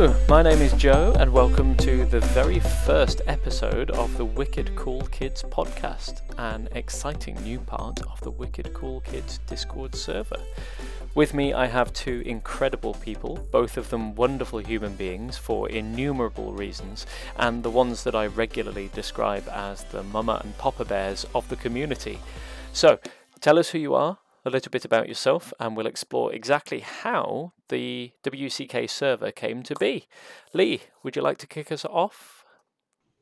Hello, my name is Joe, and welcome to the very first episode of the Wicked Cool Kids podcast, an exciting new part of the Wicked Cool Kids Discord server. With me, I have two incredible people, both of them wonderful human beings for innumerable reasons, and the ones that I regularly describe as the mama and papa bears of the community. So, tell us who you are, a little bit about yourself, and we'll explore exactly how the WCK server came to be. Lee, would you like to kick us off?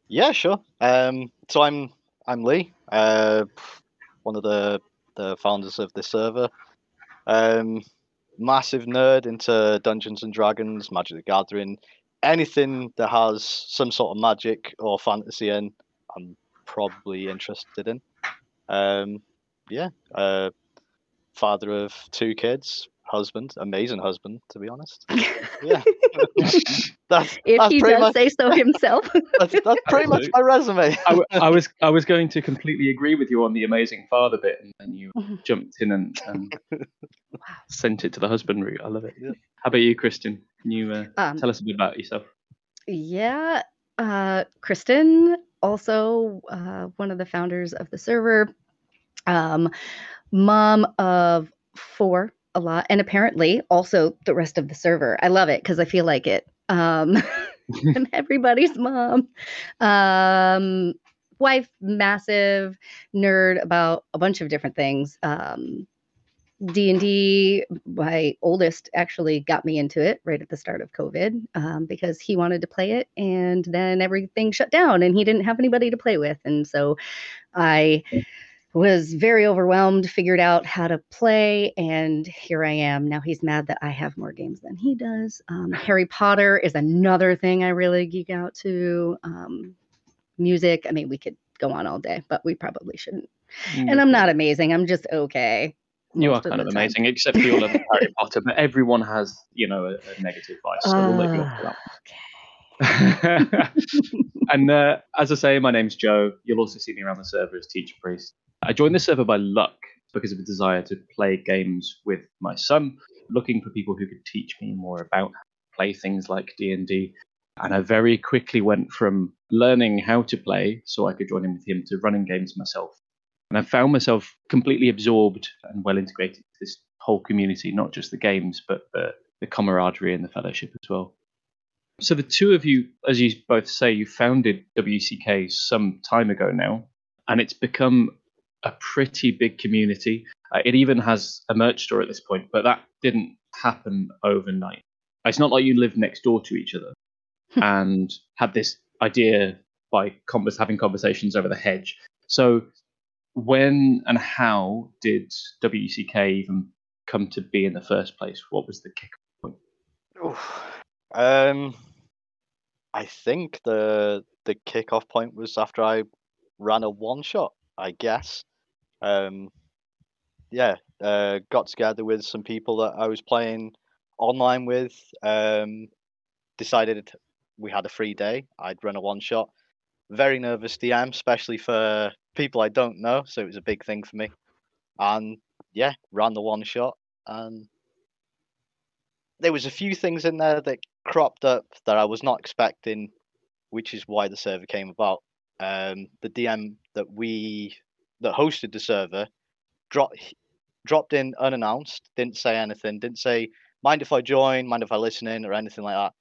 Yeah, sure. Um, so I'm I'm Lee, uh, one of the the founders of the server. Um, massive nerd into Dungeons and Dragons, Magic the Gathering, anything that has some sort of magic or fantasy in, I'm probably interested in. Um, yeah, uh, father of two kids, husband, amazing husband, to be honest. Yeah, that's, if that's he does much say so himself. that's, that's pretty much my resume. I, w- I was I was going to completely agree with you on the amazing father bit, and then you Mhm. jumped in and, and sent it to the husband route. I love it. Yeah. How about you, Kristin? Can you uh, Um, tell us a bit about yourself? yeah, uh, Kristin, also uh, one of the founders of the server, um, mom of four, a lot, and apparently also the rest of the server. I love it because I feel like it. Um, I'm everybody's mom. Um, wife, massive nerd about a bunch of different things. Um, D&D, my oldest actually got me into it right at the start of COVID um, because he wanted to play it and then everything shut down and he didn't have anybody to play with. And so I was very overwhelmed, figured out how to play, and here I am. Now he's mad that I have more games than he does. Um, Harry Potter is another thing I really geek out to. Um, music, I mean, we could go on all day, but we probably shouldn't. And I'm not amazing, I'm just okay. You are kind of the time. amazing, except for your love of Harry Potter. But everyone has, you know, a, a negative vice. So we'll let you off that. and uh, as I say, my name's Joe. You'll also see me around the server as teacher priest. I joined the server by luck because of a desire to play games with my son, looking for people who could teach me more about to play things like D and I very quickly went from learning how to play, so I could join in with him, to running games myself. And I found myself completely absorbed and well integrated into this whole community, not just the games, but the, the camaraderie and the fellowship as well. So the two of you, as you both say, you founded WCK some time ago now, and it's become a pretty big community. Uh, it even has a merch store at this point, but that didn't happen overnight. It's not like you lived next door to each other and had this idea by convers- having conversations over the hedge. So when and how did WCK even come to be in the first place? What was the kick? point? Oof. Um, I think the the kickoff point was after I ran a one shot. I guess. Um, yeah, uh, got together with some people that I was playing online with. Um, decided we had a free day. I'd run a one shot. Very nervous DM, especially for people I don't know. So it was a big thing for me. And yeah, ran the one shot and there was a few things in there that cropped up that I was not expecting, which is why the server came about. Um, the DM that we that hosted the server dropped dropped in unannounced, didn't say anything, didn't say mind if I join, mind if I listen in, or anything like that.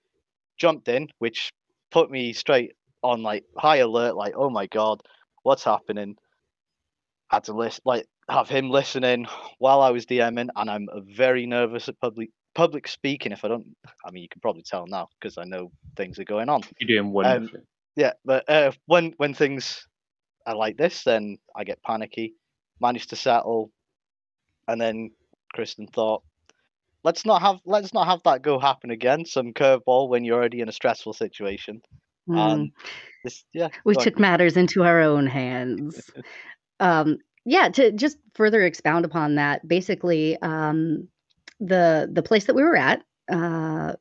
Jumped in, which put me straight on like high alert, like oh my god, what's happening? Had to list like have him listening while I was DMing, and I'm very nervous at public public speaking. If I don't, I mean, you can probably tell now because I know things are going on. You're doing wonderfully. Yeah, but uh, when when things are like this, then I get panicky. Managed to settle, and then Kristin thought, "Let's not have let's not have that go happen again. Some curveball when you're already in a stressful situation." Mm. And this, yeah, we go on. took matters into our own hands. um, yeah, to just further expound upon that, basically, um, the the place that we were at uh,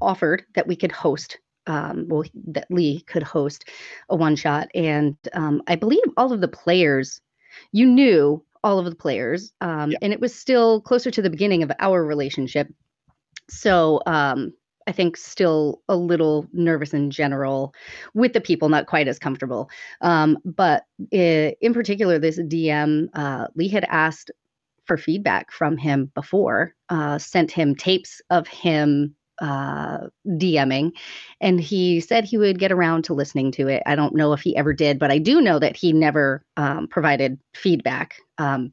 offered that we could host. Um, well, that Lee could host a one shot, and um, I believe all of the players, you knew all of the players, um, Yeah. and it was still closer to the beginning of our relationship. So um, I think still a little nervous in general with the people, not quite as comfortable. Um, but i in particular, this DM, uh, Lee had asked for feedback from him before, uh, sent him tapes of him uh, DMing, and he said he would get around to listening to it. I don't know if he ever did, but I do know that he never um, provided feedback. Um,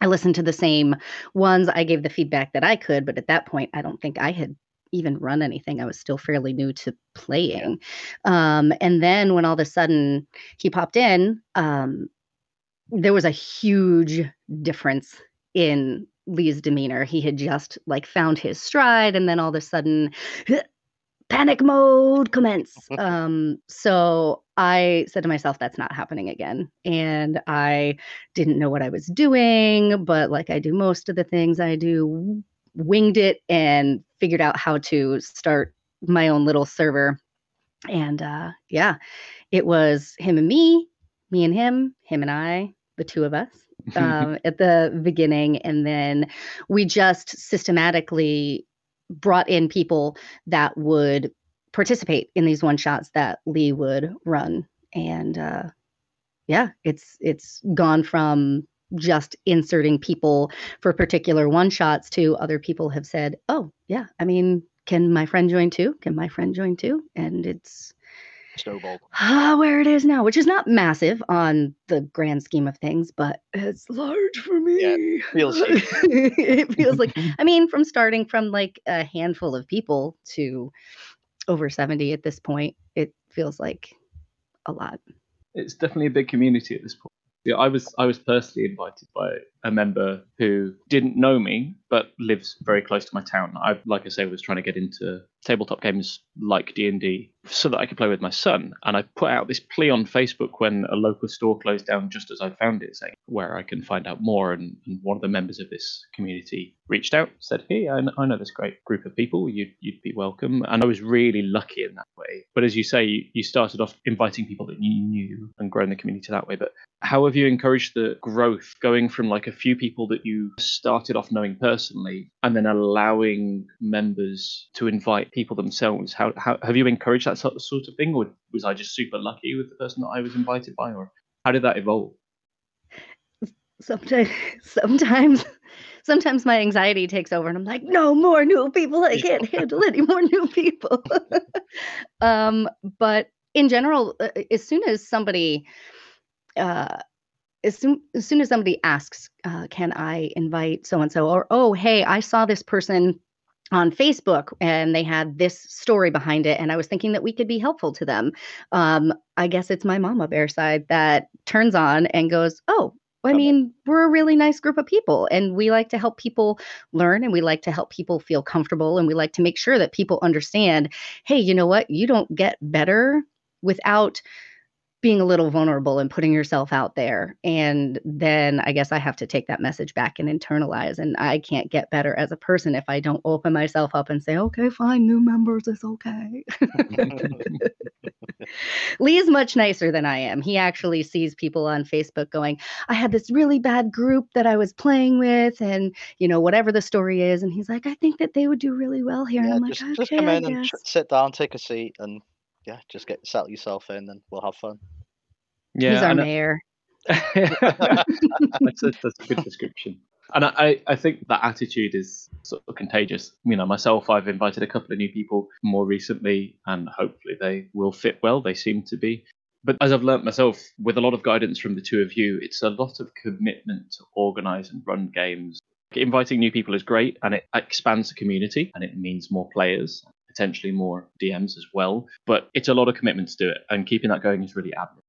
I listened to the same ones. I gave the feedback that I could, but at that point, I don't think I had even run anything. I was still fairly new to playing. Um, and then when all of a sudden he popped in, um, there was a huge difference in Lee's demeanor. He had just like found his stride, and then all of a sudden, panic mode commence. um, so I said to myself, that's not happening again. And I didn't know what I was doing, but like I do most of the things I do, winged it and figured out how to start my own little server. And uh, yeah, it was him and me, me and him, him and I, the two of us um, at the beginning. And then we just systematically brought in people that would participate in these one shots that Lee would run. And uh, yeah, it's it's gone from just inserting people for particular one shots to other people have said, "Oh, yeah, I mean, can my friend join too? Can my friend join too?" And it's snowballed. Ah, where it is now, which is not massive on the grand scheme of things, but it's large for me. Yeah, it feels it feels like I mean, from starting from like a handful of people to over 70 at this point, it feels like a lot. It's definitely a big community at this point. Yeah, I was I was personally invited by a member who didn't know me but lives very close to my town. I, like I say, was trying to get into tabletop games like D and D so that I could play with my son. And I put out this plea on Facebook when a local store closed down just as I found it, saying where I can find out more. And, and one of the members of this community reached out, said, "Hey, I, I know this great group of people. You'd you'd be welcome." And I was really lucky in that way. But as you say, you, you started off inviting people that you knew and growing the community that way. But how have you encouraged the growth going from like a few people that you started off knowing personally and then allowing members to invite people themselves. How, how have you encouraged that sort of, sort of thing or was i just super lucky with the person that i was invited by or how did that evolve? Sometimes sometimes sometimes my anxiety takes over and i'm like no more new people. I can't handle any more new people. Um but in general uh, as soon as somebody uh as soon as soon as somebody asks, uh, "Can I invite so and so?" or "Oh, hey, I saw this person on Facebook and they had this story behind it, and I was thinking that we could be helpful to them." Um, I guess it's my mama bear side that turns on and goes, "Oh." I mean, we're a really nice group of people, and we like to help people learn, and we like to help people feel comfortable, and we like to make sure that people understand hey, you know what? You don't get better without being a little vulnerable and putting yourself out there. And then I guess I have to take that message back and internalize. And I can't get better as a person if I don't open myself up and say, okay, fine, new members, it's okay. Lee is much nicer than I am. He actually sees people on Facebook going, I had this really bad group that I was playing with, and you know, whatever the story is. And he's like, I think that they would do really well here. Yeah, and I'm just, like, okay, just come in and sit down, take a seat, and yeah, just get settle yourself in, and we'll have fun. He's our and I- mayor. that's, a, that's a good description. And I, I think that attitude is sort of contagious. You know, myself, I've invited a couple of new people more recently, and hopefully they will fit well. They seem to be. But as I've learnt myself, with a lot of guidance from the two of you, it's a lot of commitment to organize and run games. Inviting new people is great, and it expands the community, and it means more players, potentially more DMs as well. But it's a lot of commitment to do it, and keeping that going is really admirable.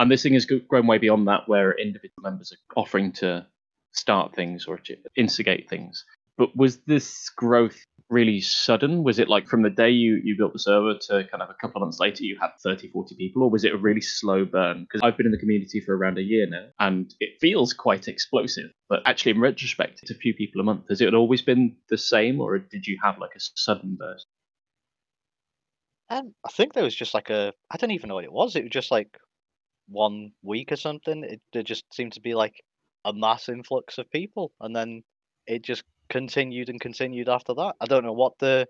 And this thing has grown way beyond that, where individual members are offering to start things or to instigate things. But was this growth really sudden? Was it like from the day you, you built the server to kind of a couple of months later you had 30, 40 people, or was it a really slow burn? Because I've been in the community for around a year now and it feels quite explosive. But actually, in retrospect, it's a few people a month. Has it always been the same, or did you have like a sudden burst? Um, I think there was just like a I don't even know what it was. It was just like one week or something. It there just seemed to be like a mass influx of people, and then it just continued and continued after that. I don't know what the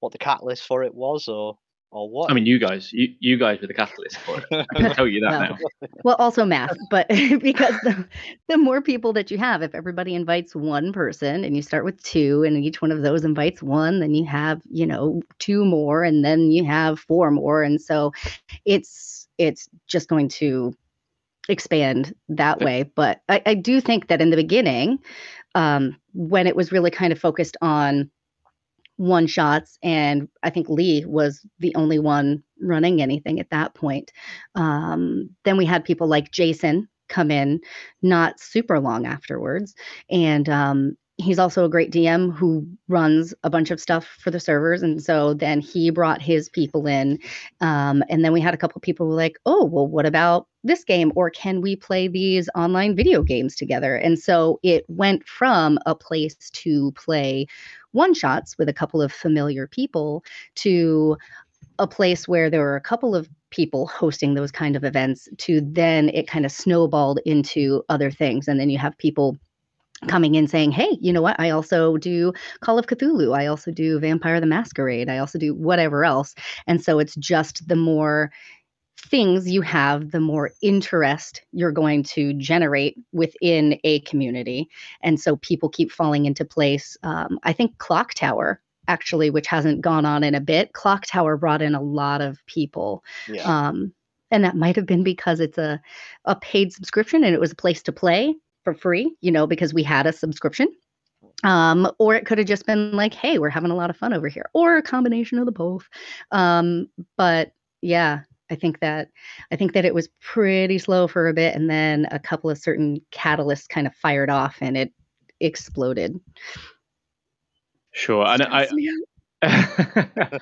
what the catalyst for it was, or or what? I mean, you guys, you, you guys were the catalyst for it. I can tell you that No. now. Well, also math, but because the, the more people that you have, if everybody invites one person and you start with two, and each one of those invites one, then you have, you know, two more, and then you have four more. And so it's it's just going to expand that way. But I, I do think that in the beginning, um, when it was really kind of focused on one shots, and I think Lee was the only one running anything at that point. Um, then we had people like Jason come in not super long afterwards. And um, he's also a great DM who runs a bunch of stuff for the servers. And so then he brought his people in. Um, and then we had a couple people who were like, oh, well, what about this game? Or can we play these online video games together? And so it went from a place to play one shots with a couple of familiar people to a place where there were a couple of people hosting those kind of events to then it kind of snowballed into other things. And then you have people coming in saying hey you know what? I also do call of cthulhu. I also do vampire the masquerade. I also do whatever else. And so it's just the more things you have the more interest you're going to generate within a community. And so people keep falling into place. Um, i think clock tower actually which hasn't gone on in a bit clock tower brought in a lot of people. Yeah. um, and that might have been because it's a, a paid subscription and it was a place to play for free you know because we had a subscription. Um, or it could have just been like hey we're having a lot of fun over here or a combination of the both. Um, but yeah i think that i think that it was pretty slow for a bit and then a couple of certain catalysts kind of fired off and it exploded Sure. And I.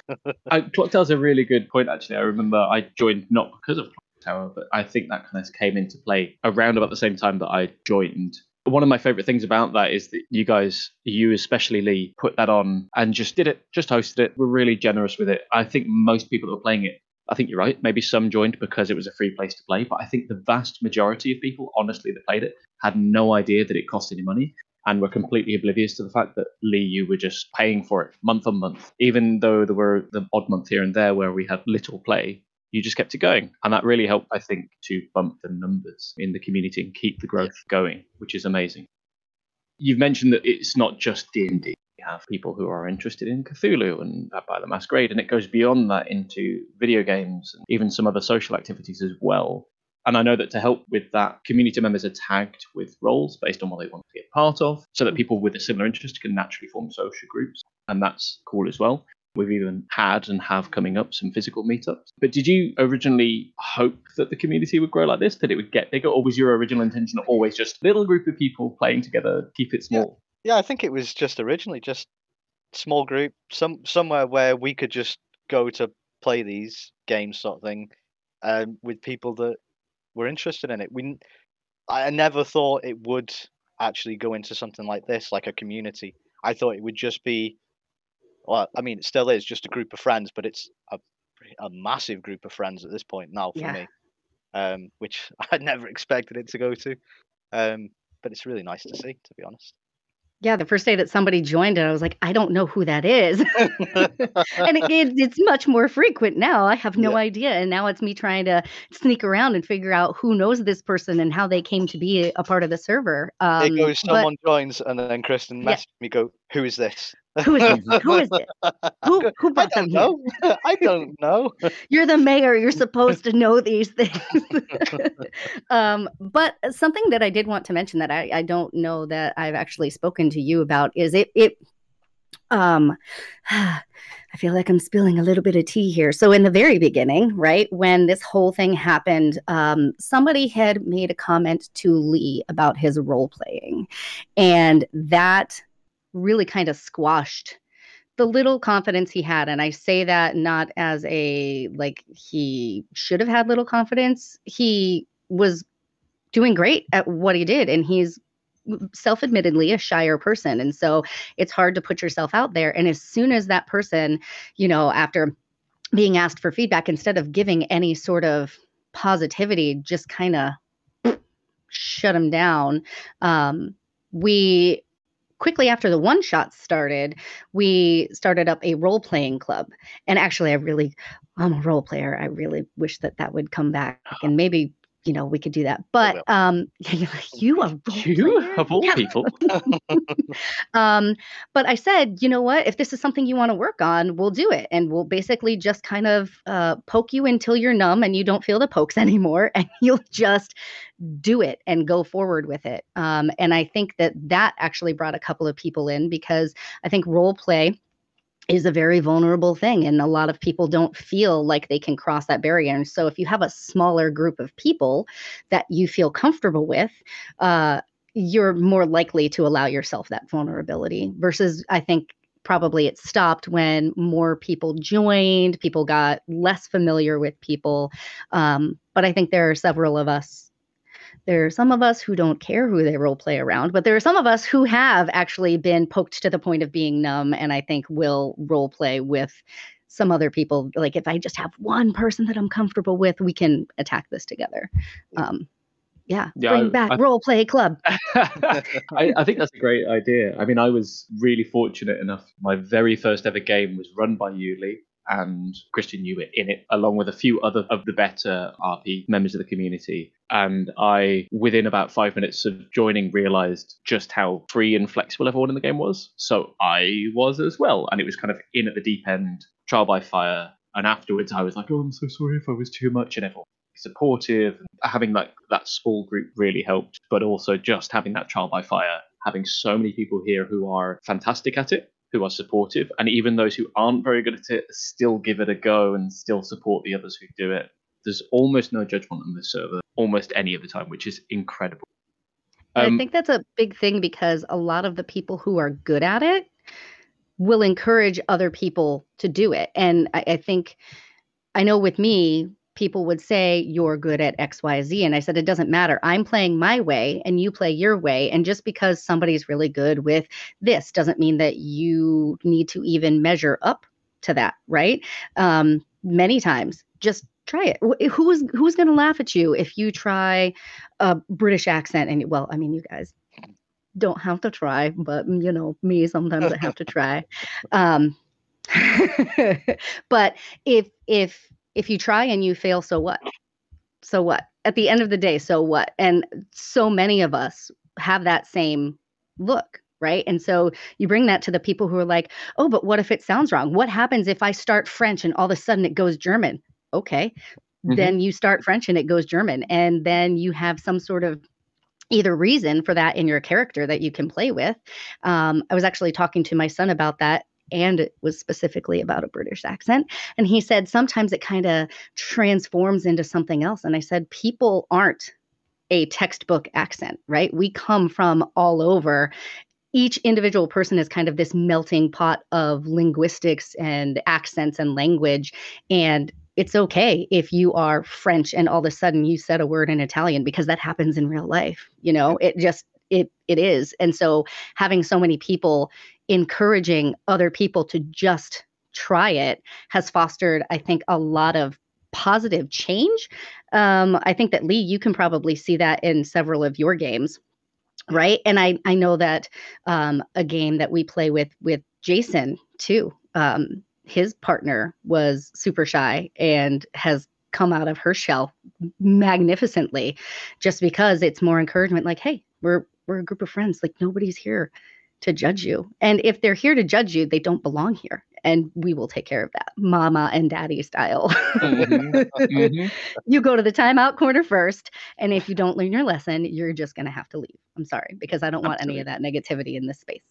I Clock Tower's a really good point, actually. I remember I joined not because of Clock Tower, but I think that kind of came into play around about the same time that I joined. One of my favorite things about that is that you guys, you especially Lee, put that on and just did it, just hosted it. We're really generous with it. I think most people that were playing it, I think you're right. Maybe some joined because it was a free place to play, but I think the vast majority of people, honestly, that played it had no idea that it cost any money and were completely oblivious to the fact that Lee, you were just paying for it month on month, even though there were the odd month here and there where we had little play. You just kept it going, and that really helped, I think, to bump the numbers in the community and keep the growth going, which is amazing. You've mentioned that it's not just D You have people who are interested in Cthulhu and uh, by the Masquerade, and it goes beyond that into video games and even some other social activities as well. And I know that to help with that, community members are tagged with roles based on what they want to be a part of, so that people with a similar interest can naturally form social groups. And that's cool as well. We've even had and have coming up some physical meetups. But did you originally hope that the community would grow like this, that it would get bigger, or was your original intention always just a little group of people playing together, keep it small? Yeah, I think it was just originally just small group, some somewhere where we could just go to play these games, sort of thing, um, with people that were interested in it. We, I never thought it would actually go into something like this, like a community. I thought it would just be, well, I mean, it still is just a group of friends, but it's a a massive group of friends at this point now for Yeah. me, um, which I never expected it to go to. Um, but it's really nice to see, to be honest. Yeah, the first day that somebody joined it, I was like, I don't know who that is. and it, it, it's much more frequent now. I have no Yeah. idea. And now it's me trying to sneak around and figure out who knows this person and how they came to be a part of the server. Um, it goes, but someone joins, and then Kristin Yeah. messages me, go, who is this? Who is this? Who is this? Who, who I brought them don't here? know. I don't know. You're the mayor. You're supposed to know these things. um, but something that I did want to mention that I, I don't know that I've actually spoken to you about is it it um I feel like I'm spilling a little bit of tea here. So in the very beginning, right, when this whole thing happened, um, somebody had made a comment to Lee about his role playing, and that really kind of squashed the little confidence he had and i say that not as a like he should have had little confidence. He was doing great at what he did and he's self-admittedly a shyer person and so it's hard to put yourself out there and as soon as that person you know after being asked for feedback instead of giving any sort of positivity just kind of shut him down um, we quickly after the one shot started, we started up a role playing club. And actually, I really, I'm a role player. I really wish that that would come back ah. and maybe you know, we could do that. But um, you are you of all people. um, but I said, you know what? If this is something you want to work on, we'll do it, and we'll basically just kind of uh, poke you until you're numb and you don't feel the pokes anymore, and you'll just do it and go forward with it. Um, and I think that that actually brought a couple of people in because I think role play is a very vulnerable thing and a lot of people don't feel like they can cross that barrier. And so if you have a smaller group of people that you feel comfortable with uh, you're more likely to allow yourself that vulnerability versus i think probably it stopped when more people joined people got less familiar with people. Um, but i think there are several of us there are some of us who don't care who they role play around, but there are some of us who have actually been poked to the point of being numb and I think will role play with some other people. Like if I just have one person that I'm comfortable with, we can attack this together. Um, yeah, yeah, bring I, back I, role play club. I, I, think that's a great idea. I mean, I was really fortunate enough. My very first ever game was run by Yuli, and Christian Newitt in it, along with a few other of the better RP members of the community. And I, within about five minutes of joining, realized just how free and flexible everyone in the game was. So I was as well. And it was kind of in at the deep end, trial by fire. And afterwards, I was like, oh, I'm so sorry if I was too much. And everyone supportive. Having like that small group really helped, but also just having that trial by fire, having so many people here who are fantastic at it who are supportive, and even those who aren't very good at it still give it a go and still support the others who do it. There's almost no judgment on this server, almost any of the time, which is incredible. Um, I think that's a big thing because a lot of the people who are good at it will encourage other people to do it. And I, I think, I know with me, people would say you're good at xyz and i said it doesn't matter. I'm playing my way and you play your way and just because somebody's really good with this doesn't mean that you need to even measure up to that right? Um, many times just try it. Who's who's going to laugh at you if you try a british accent and well i mean you guys don't have to try but you know me sometimes i have to try. Um, but if if if you try and you fail, so what? So what? At the end of the day, so what? And so many of us have that same look, right? And so you bring that to the people who are like, oh, but what if it sounds wrong? What happens if I start French and all of a sudden it goes German? Okay. Mm-hmm. Then you start French and it goes German. And then you have some sort of either reason for that in your character that you can play with. Um, I was actually talking to my son about that and it was specifically about a British accent. And he said sometimes it kind of transforms into something else. And I said, people aren't a textbook accent, right? We come from all over. Each individual person is kind of this melting pot of linguistics and accents and language. And it's okay if you are French and all of a sudden you said a word in Italian because that happens in real life. You know, it just it it is. And so having so many people encouraging other people to just try it has fostered, I think, a lot of positive change. Um, I think that Lee, you can probably see that in several of your games, right? And I I know that um, a game that we play with with Jason too. Um, his partner was super shy and has come out of her shell magnificently just because it's more encouragement like hey we're we're a group of friends like nobody's here to judge you. And if they're here to judge you, they don't belong here. And we will take care of that, mama and daddy style. mm-hmm. Mm-hmm. You go to the timeout corner first. And if you don't learn your lesson, you're just going to have to leave. I'm sorry, because I don't want Absolutely. any of that negativity in this space.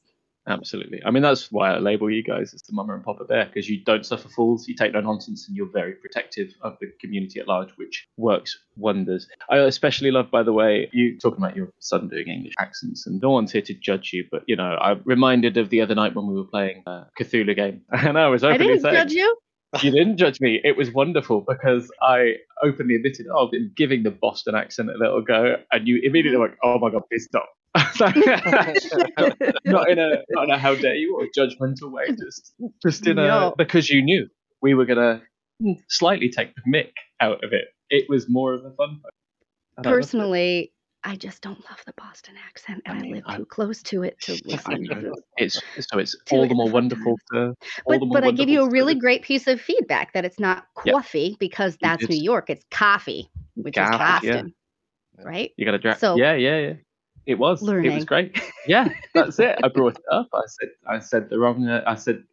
Absolutely. I mean, that's why I label you guys as the mama and papa bear because you don't suffer fools, you take no nonsense, and you're very protective of the community at large, which works wonders. I especially love, by the way, you talking about your son doing English accents, and no one's here to judge you, but you know, I'm reminded of the other night when we were playing a Cthulhu game, and I was openly I didn't saying, judge you. You didn't judge me. It was wonderful because I openly admitted, oh, I've been giving the Boston accent a little go, and you immediately like, oh my god, please stop not in a not in a how dare you or judgmental way, just just in a because you knew we were gonna slightly take the mick out of it. It was more of a fun. Personally, I just don't love the Boston accent, and I I, live I- too close to it to listen. know. It's so it's To all the more wonderful to all But the more but I give you a really great piece of feedback that it's not Yeah. coffee because that's New. York. It's coffee, which is Gaff, yeah. Boston, right? You got to drag. So- yeah, yeah, yeah. It was. It was great. Yeah, that's it. I brought it up. I said. I said the wrong. Uh, I said,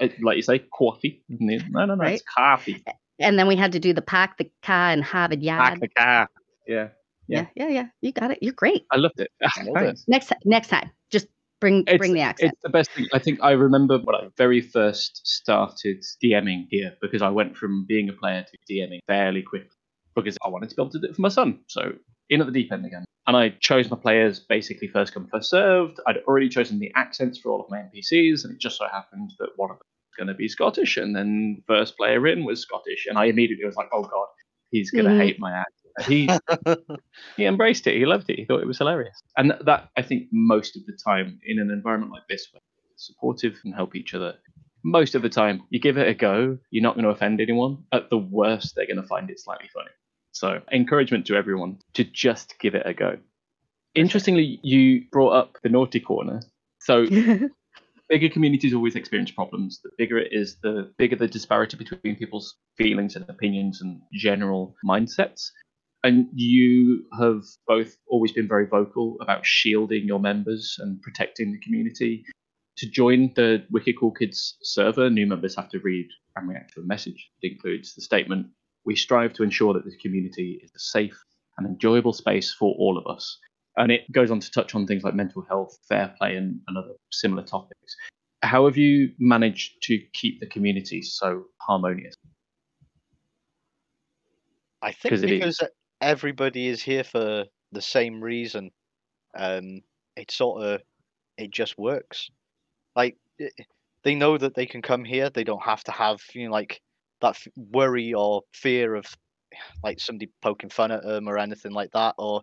uh, like you say, coffee. No, no, no. It's coffee. And then we had to do the pack, the car and Harvard Pack Yard. the car. Yeah, Yeah, yeah, yeah. You got it. You're great. I loved it. Love it. Next next time, just bring It's- bring the accent. It's the best thing. I think I remember when I very first started DMing here because I went from being a player to DMing fairly quickly because I wanted to be able to do it for my son. So in at the deep end again. And I chose my players basically first come, first served. I'd already chosen the accents for all of my NPCs, and it just so happened that one of them was going to be Scottish, and then first player in was Scottish. And I immediately was like, oh God, he's going to Mhm. hate my accent. He he embraced it. He loved it. He thought it was hilarious. And th- that I think most of the time in an environment like this, where we're supportive and help each other, most of the time you give it a go. You're not going to offend anyone. At the worst, they're going to find it slightly funny. So encouragement to everyone to just give it a go. Interestingly, you brought up the naughty corner. So bigger communities always experience problems. The bigger it is, the bigger the disparity between people's feelings and opinions and general mindsets. And you have both always been very vocal about shielding your members and protecting the community. To join the Wicked Cool Kids server, new members have to read and react to a message. It includes the statement We strive to ensure that the community is a safe and enjoyable space for all of us. And it goes on to touch on things like mental health, fair play, and, and other similar topics. How have you managed to keep the community so harmonious? I think 'Cause it is. because everybody is here for the same reason, um, it sort of it just works. Like i- they know that they can come here. They don't have to have you know like that f- worry or fear of like somebody poking fun at them or anything like that. Or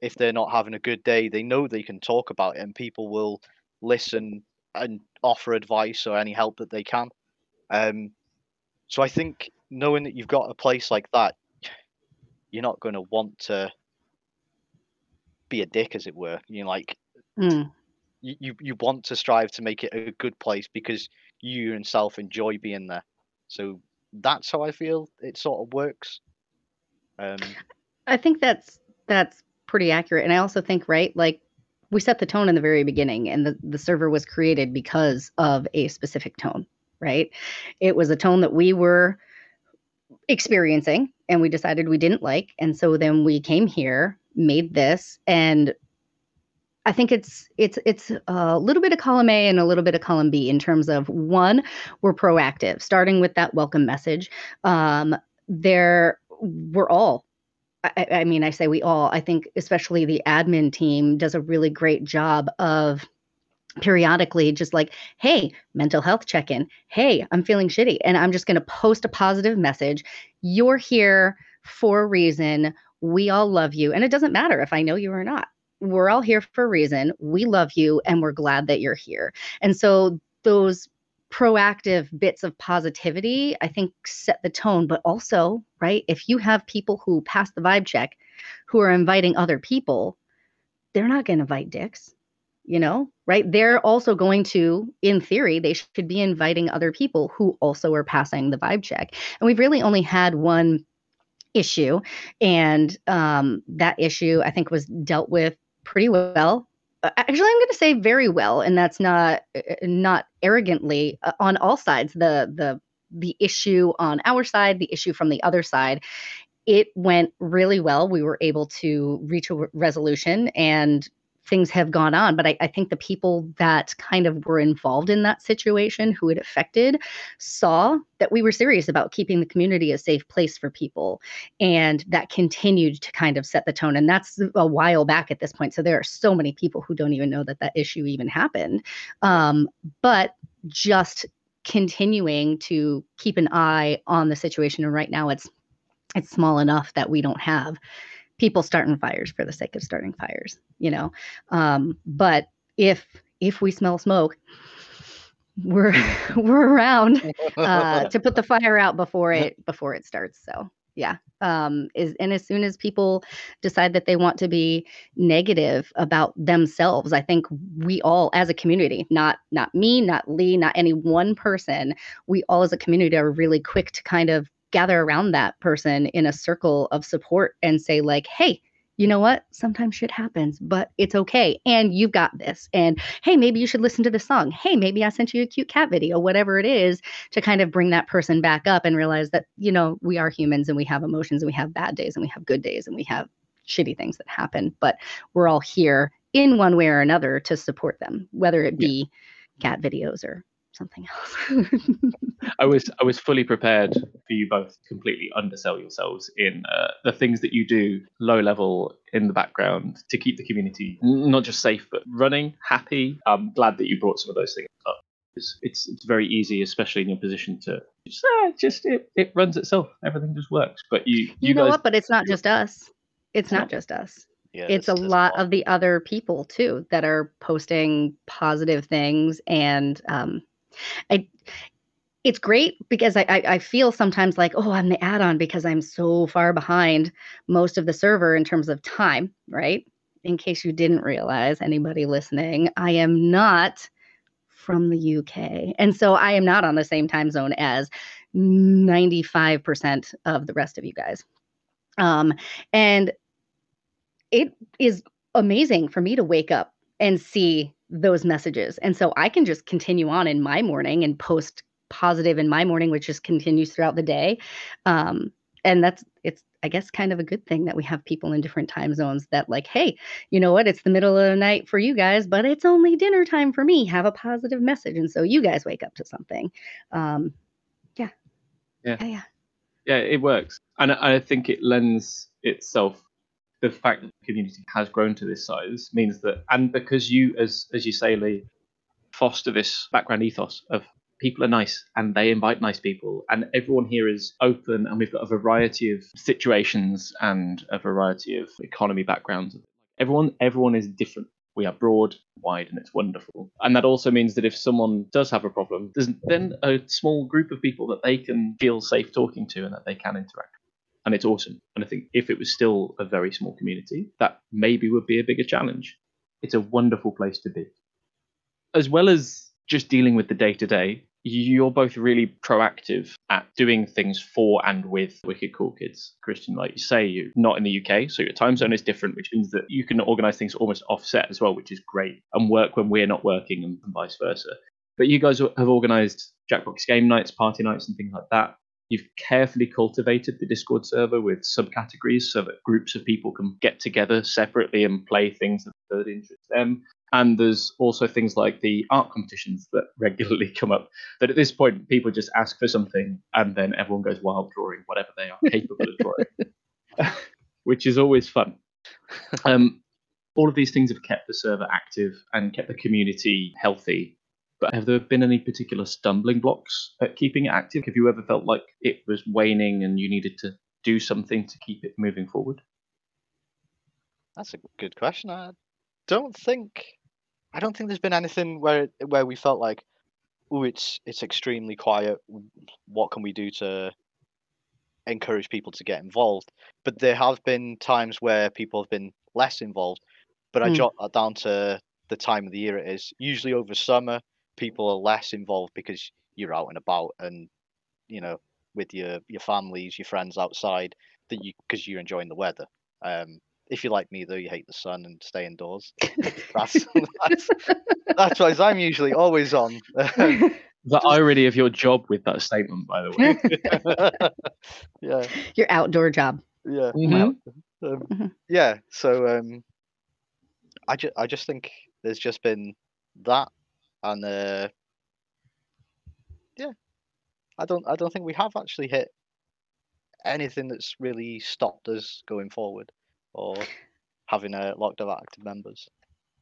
if they're not having a good day, they know they can talk about it and people will listen and offer advice or any help that they can. Um, so I think knowing that you've got a place like that, you're not going to want to be a dick, as it were. You know, like Mm. you, you, you want to strive to make it a good place because you yourself enjoy being there. So that's how I feel it sort of works. Um, I think that's that's pretty accurate. And I also think, right, like we set the tone in the very beginning and the, the server was created because of a specific tone, right? It was a tone that we were experiencing and we decided we didn't like. And so then we came here, made this, and I think it's it's it's a little bit of column A and a little bit of column B in terms of one, we're proactive, starting with that welcome message. Um, there, we're all I, I mean, I say we all, I think especially the admin team does a really great job of periodically just like, hey, mental health check in. Hey, I'm feeling shitty. And I'm just going to post a positive message. You're here for a reason. We all love you. And it doesn't matter if I know you or not. We're all here for a reason. We love you and we're glad that you're here. And so those proactive bits of positivity, I think set the tone. But also, right, if you have people who pass the vibe check who are inviting other people, they're not going to invite dicks, you know, right? They're also going to, in theory, they should be inviting other people who also are passing the vibe check. And we've really only had one issue. And um, that issue, I think, was dealt with pretty well actually i'm going to say very well and that's not uh, not arrogantly uh, on all sides the the the issue on our side the issue from the other side it went really well we were able to reach a resolution and things have gone on but I, I think the people that kind of were involved in that situation who it affected saw that we were serious about keeping the community a safe place for people and that continued to kind of set the tone and that's a while back at this point so there are so many people who don't even know that that issue even happened um, but just continuing to keep an eye on the situation and right now it's it's small enough that we don't have people starting fires for the sake of starting fires you know um, but if if we smell smoke we're we're around uh, to put the fire out before it before it starts so Yeah. Um, is and as soon as people decide that they want to be negative about themselves, I think we all as a community, not not me, not Lee, not any one person, we all as a community are really quick to kind of gather around that person in a circle of support and say like, "Hey, you know what? Sometimes shit happens, but it's okay. And you've got this. And hey, maybe you should listen to this song. Hey, maybe I sent you a cute cat video, whatever it is, to kind of bring that person back up and realize that, you know, we are humans and we have emotions and we have bad days and we have good days and we have shitty things that happen. But we're all here in one way or another to support them, whether it be yeah. cat videos or something else. I was I was fully prepared for you both to completely undersell yourselves in uh, the things that you do low level in the background to keep the community not just safe but running, happy. I'm glad that you brought some of those things up. It's it's, it's very easy, especially in your position to just uh, just it, it runs itself. Everything just works. But you you, you know guys, what? But it's not just us. It's not just us. Yeah, it's a there's- there's lot of the other people too that are posting positive things and um I it's great because I, I I feel sometimes like oh I'm the add-on because I'm so far behind most of the server in terms of time, right? In case you didn't realize, anybody listening, I am not from the UK. And so I am not on the same time zone as 95% of the rest of you guys. Um, and it is amazing for me to wake up and see those messages. And so I can just continue on in my morning and post positive in my morning, which just continues throughout the day. Um, and that's it's I guess kind of a good thing that we have people in different time zones that like, hey, you know what? It's the middle of the night for you guys, but it's only dinner time for me. Have a positive message, and so you guys wake up to something. Um, yeah. Yeah. yeah, yeah. yeah, it works, and I think it lends itself. The fact that the community has grown to this size means that, and because you, as as you say, Lee, foster this background ethos of people are nice and they invite nice people, and everyone here is open, and we've got a variety of situations and a variety of economy backgrounds. Everyone, everyone is different. We are broad, wide, and it's wonderful. And that also means that if someone does have a problem, there's then a small group of people that they can feel safe talking to and that they can interact and it's awesome. And I think if it was still a very small community, that maybe would be a bigger challenge. It's a wonderful place to be. As well as just dealing with the day to day, you're both really proactive at doing things for and with Wicked Cool Kids. Kristin, like you say, you're not in the UK, so your time zone is different, which means that you can organize things almost offset as well, which is great, and work when we're not working and, vice versa. But you guys have organized Jackbox game nights, party nights, and things like that. You've carefully cultivated the Discord server with subcategories so that groups of people can get together separately and play things that that interest them. And there's also things like the art competitions that regularly come up. That at this point, people just ask for something and then everyone goes wild drawing whatever they are capable of drawing, which is always fun. Um, all of these things have kept the server active and kept the community healthy but have there been any particular stumbling blocks at keeping it active? Have you ever felt like it was waning and you needed to do something to keep it moving forward? That's a good question. I don't think I don't think there's been anything where where we felt like, oh, it's it's extremely quiet. What can we do to encourage people to get involved? But there have been times where people have been less involved. But I Hmm. jot that down to the time of the year it is. Usually over summer, people are less involved because you're out and about and you know with your your families, your friends outside that you because you're enjoying the weather. Um, if you're like me though, you hate the sun and stay indoors. That's that's, that's why I'm usually always on. The irony of your job with that statement, by the way. yeah, Your outdoor job. yeah, Mhm. um, Mhm. yeah. So um, I just I just think there's just been that, and uh, yeah, I don't I don't think we have actually hit anything that's really stopped us going forward or having a locked of active members.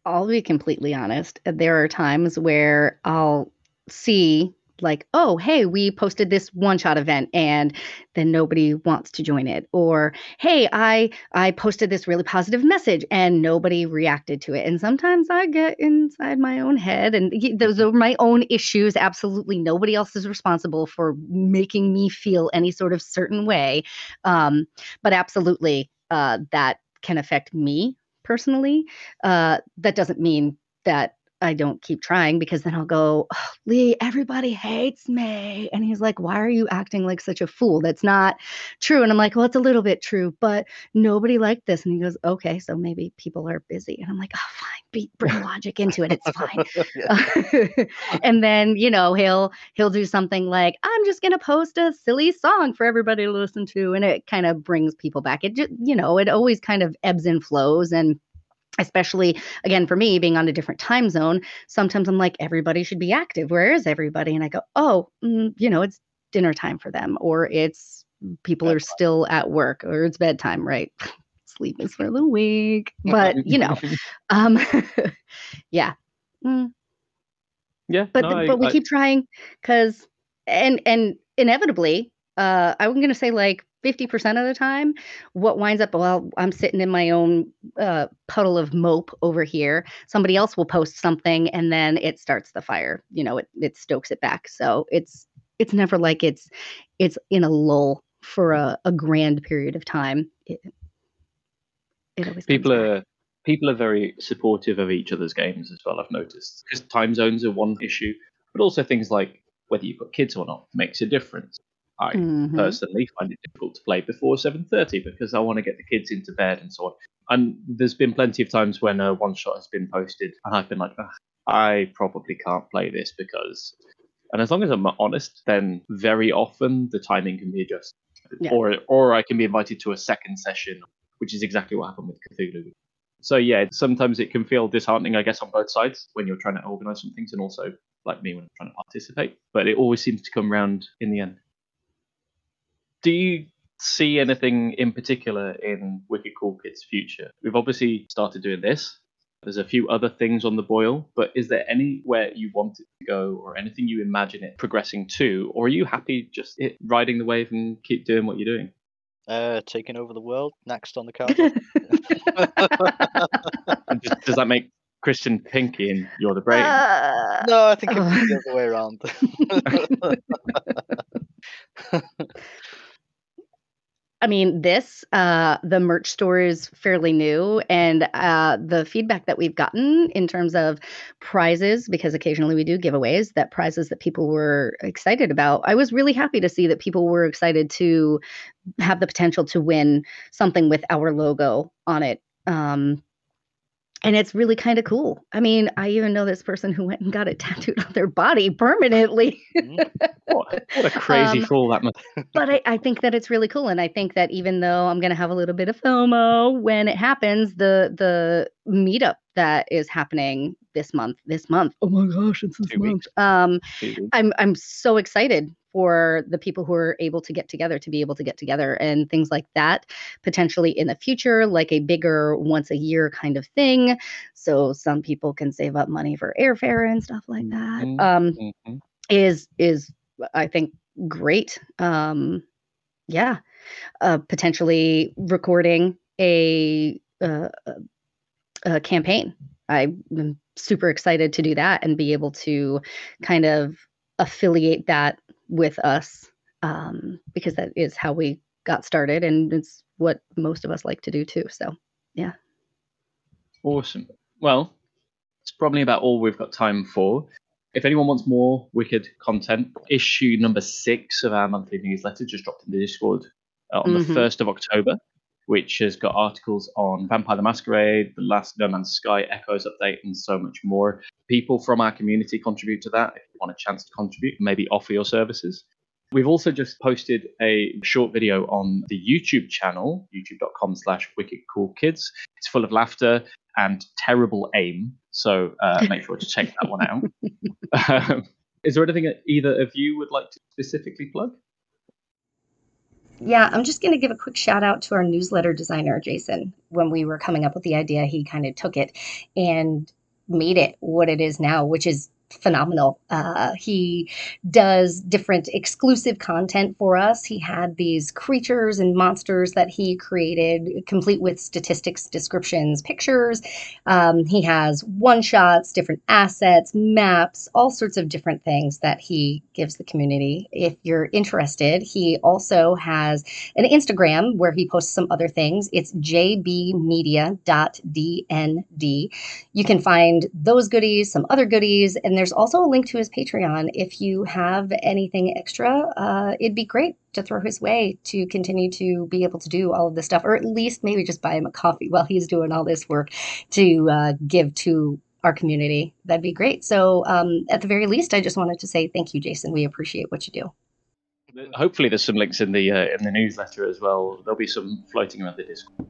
I'll be completely honest. There are times where I'll see like, oh, hey, we posted this one shot event and then nobody wants to join it. Or, hey, I I posted this really positive message and nobody reacted to it. And sometimes I get inside my own head and those are my own issues. Absolutely nobody else is responsible for making me feel any sort of certain way. Um, but absolutely uh, that can affect me personally. Uh, that doesn't mean that I don't keep trying because then I'll go, oh, Lee, everybody hates me. And he's like, Why are you acting like such a fool? That's not true. And I'm like, Well, it's a little bit true, but nobody liked this. And he goes, Okay, so maybe people are busy. And I'm like, Oh, fine, be, bring logic into it. It's fine. and then, you know, he'll he'll do something like, I'm just gonna post a silly song for everybody to listen to. And it kind of brings people back. It just, you know, it always kind of ebbs and flows. And especially again for me being on a different time zone sometimes i'm like everybody should be active. Where is everybody? And i go oh mm, you know it's dinner time for them or it's people bedtime. are still at work or it's bedtime right? Sleep is for the weak. But you know um yeah. Mm. yeah but no, but I, we I, keep trying because and and inevitably uh i'm gonna say like 50% of the time what winds up well i'm sitting in my own uh, puddle of mope over here. Somebody else will post something and then it starts the fire you know it, it stokes it back. So it's it's never like it's it's in a lull for a, a grand period of time. It, it always people are people are very supportive of each other's games as well i've noticed because time zones are one issue but also things like whether you've got kids or not makes a difference I mm-hmm. personally find it difficult to play before 7:30 because I want to get the kids into bed and so on. And there's been plenty of times when a one shot has been posted and I've been like, I probably can't play this because. And as long as I'm honest, then very often the timing can be adjusted, yeah. or or I can be invited to a second session, which is exactly what happened with Cthulhu. So yeah, sometimes it can feel disheartening, I guess, on both sides when you're trying to organise some things, and also like me when I'm trying to participate. But it always seems to come round in the end do you see anything in particular in Wicked Cool Kids' future? We've obviously started doing this. There's a few other things on the boil, but is there anywhere you want it to go or anything you imagine it progressing to? Or are you happy just riding the wave and keep doing what you're doing? Uh, taking over the world next on the card. does, does, that make Kristin Pinky and you're the brain? Uh, no, I think it's the other way around. I mean, this, uh, the merch store is fairly new, and uh, the feedback that we've gotten in terms of prizes, because occasionally we do giveaways, that prizes that people were excited about. I was really happy to see that people were excited to have the potential to win something with our logo on it. Um, and it's really kind of cool. I mean, I even know this person who went and got it tattooed on their body permanently. Mm. what, what, a crazy um, fool that must. but I, I, think that it's really cool, and I think that even though I'm going to have a little bit of FOMO when it happens, the the meetup that is happening this month, this month. Oh my gosh, it's this month. Um, I'm I'm so excited for the people who are able to get together to be able to get together and things like that potentially in the future like a bigger once a year kind of thing so some people can save up money for airfare and stuff like that mm-hmm. Um, mm-hmm. is is i think great um yeah uh potentially recording a uh, a campaign i'm super excited to do that and be able to kind of affiliate that with us um, because that is how we got started and it's what most of us like to do too. So, yeah. Awesome. Well, it's probably about all we've got time for. If anyone wants more wicked content, issue number six of our monthly newsletter just dropped in the Discord uh, on mm-hmm. the 1st of October, which has got articles on Vampire the Masquerade, the last No Man's Sky Echoes update, and so much more. People from our community contribute to that if you want a chance to contribute, maybe offer your services. We've also just posted a short video on the YouTube channel, youtube.com slash wickedcoolkids. It's full of laughter and terrible aim, so uh, make sure to check that one out. um, is there anything that either of you would like to specifically plug? Yeah, I'm just going to give a quick shout out to our newsletter designer, Jason. When we were coming up with the idea, he kind of took it and made it what it is now, which is phenomenal. Uh, he does different exclusive content for us. He had these creatures and monsters that he created, complete with statistics, descriptions, pictures. Um, he has one shots, different assets, maps, all sorts of different things that he gives the community. If you're interested, he also has an Instagram where he posts some other things. It's jbmedia.dnd. You can find those goodies, some other goodies, and there's also a link to his Patreon. If you have anything extra, uh, it'd be great to throw his way to continue to be able to do all of this stuff, or at least maybe just buy him a coffee while he's doing all this work to uh, give to our community. That'd be great. So, um, at the very least, I just wanted to say thank you, Jason. We appreciate what you do. Hopefully, there's some links in the uh, in the newsletter as well. There'll be some floating around the Discord.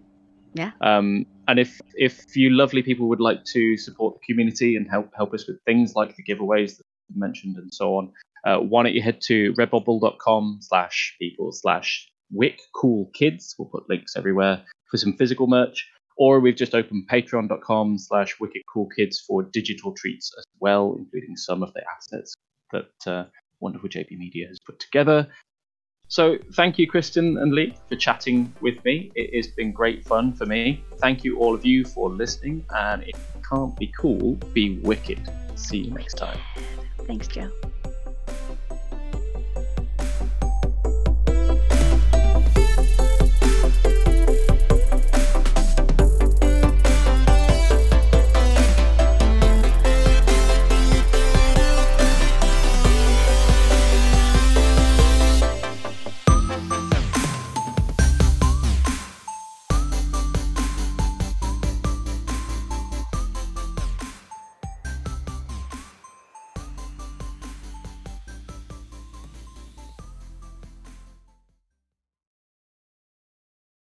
Yeah. Um, and if if you lovely people would like to support the community and help help us with things like the giveaways that mentioned and so on, uh, why don't you head to redbubble.com slash people slash wick cool kids. We'll put links everywhere for some physical merch. Or we've just opened patreon.com slash wicked cool kids for digital treats as well, including some of the assets that uh, Wonderful JB Media has put together. So thank you, Kristin and Lee, for chatting with me. It has been great fun for me. Thank you, all of you, for listening. And you can't be cool, be wicked. See you next time. Thanks, Joe.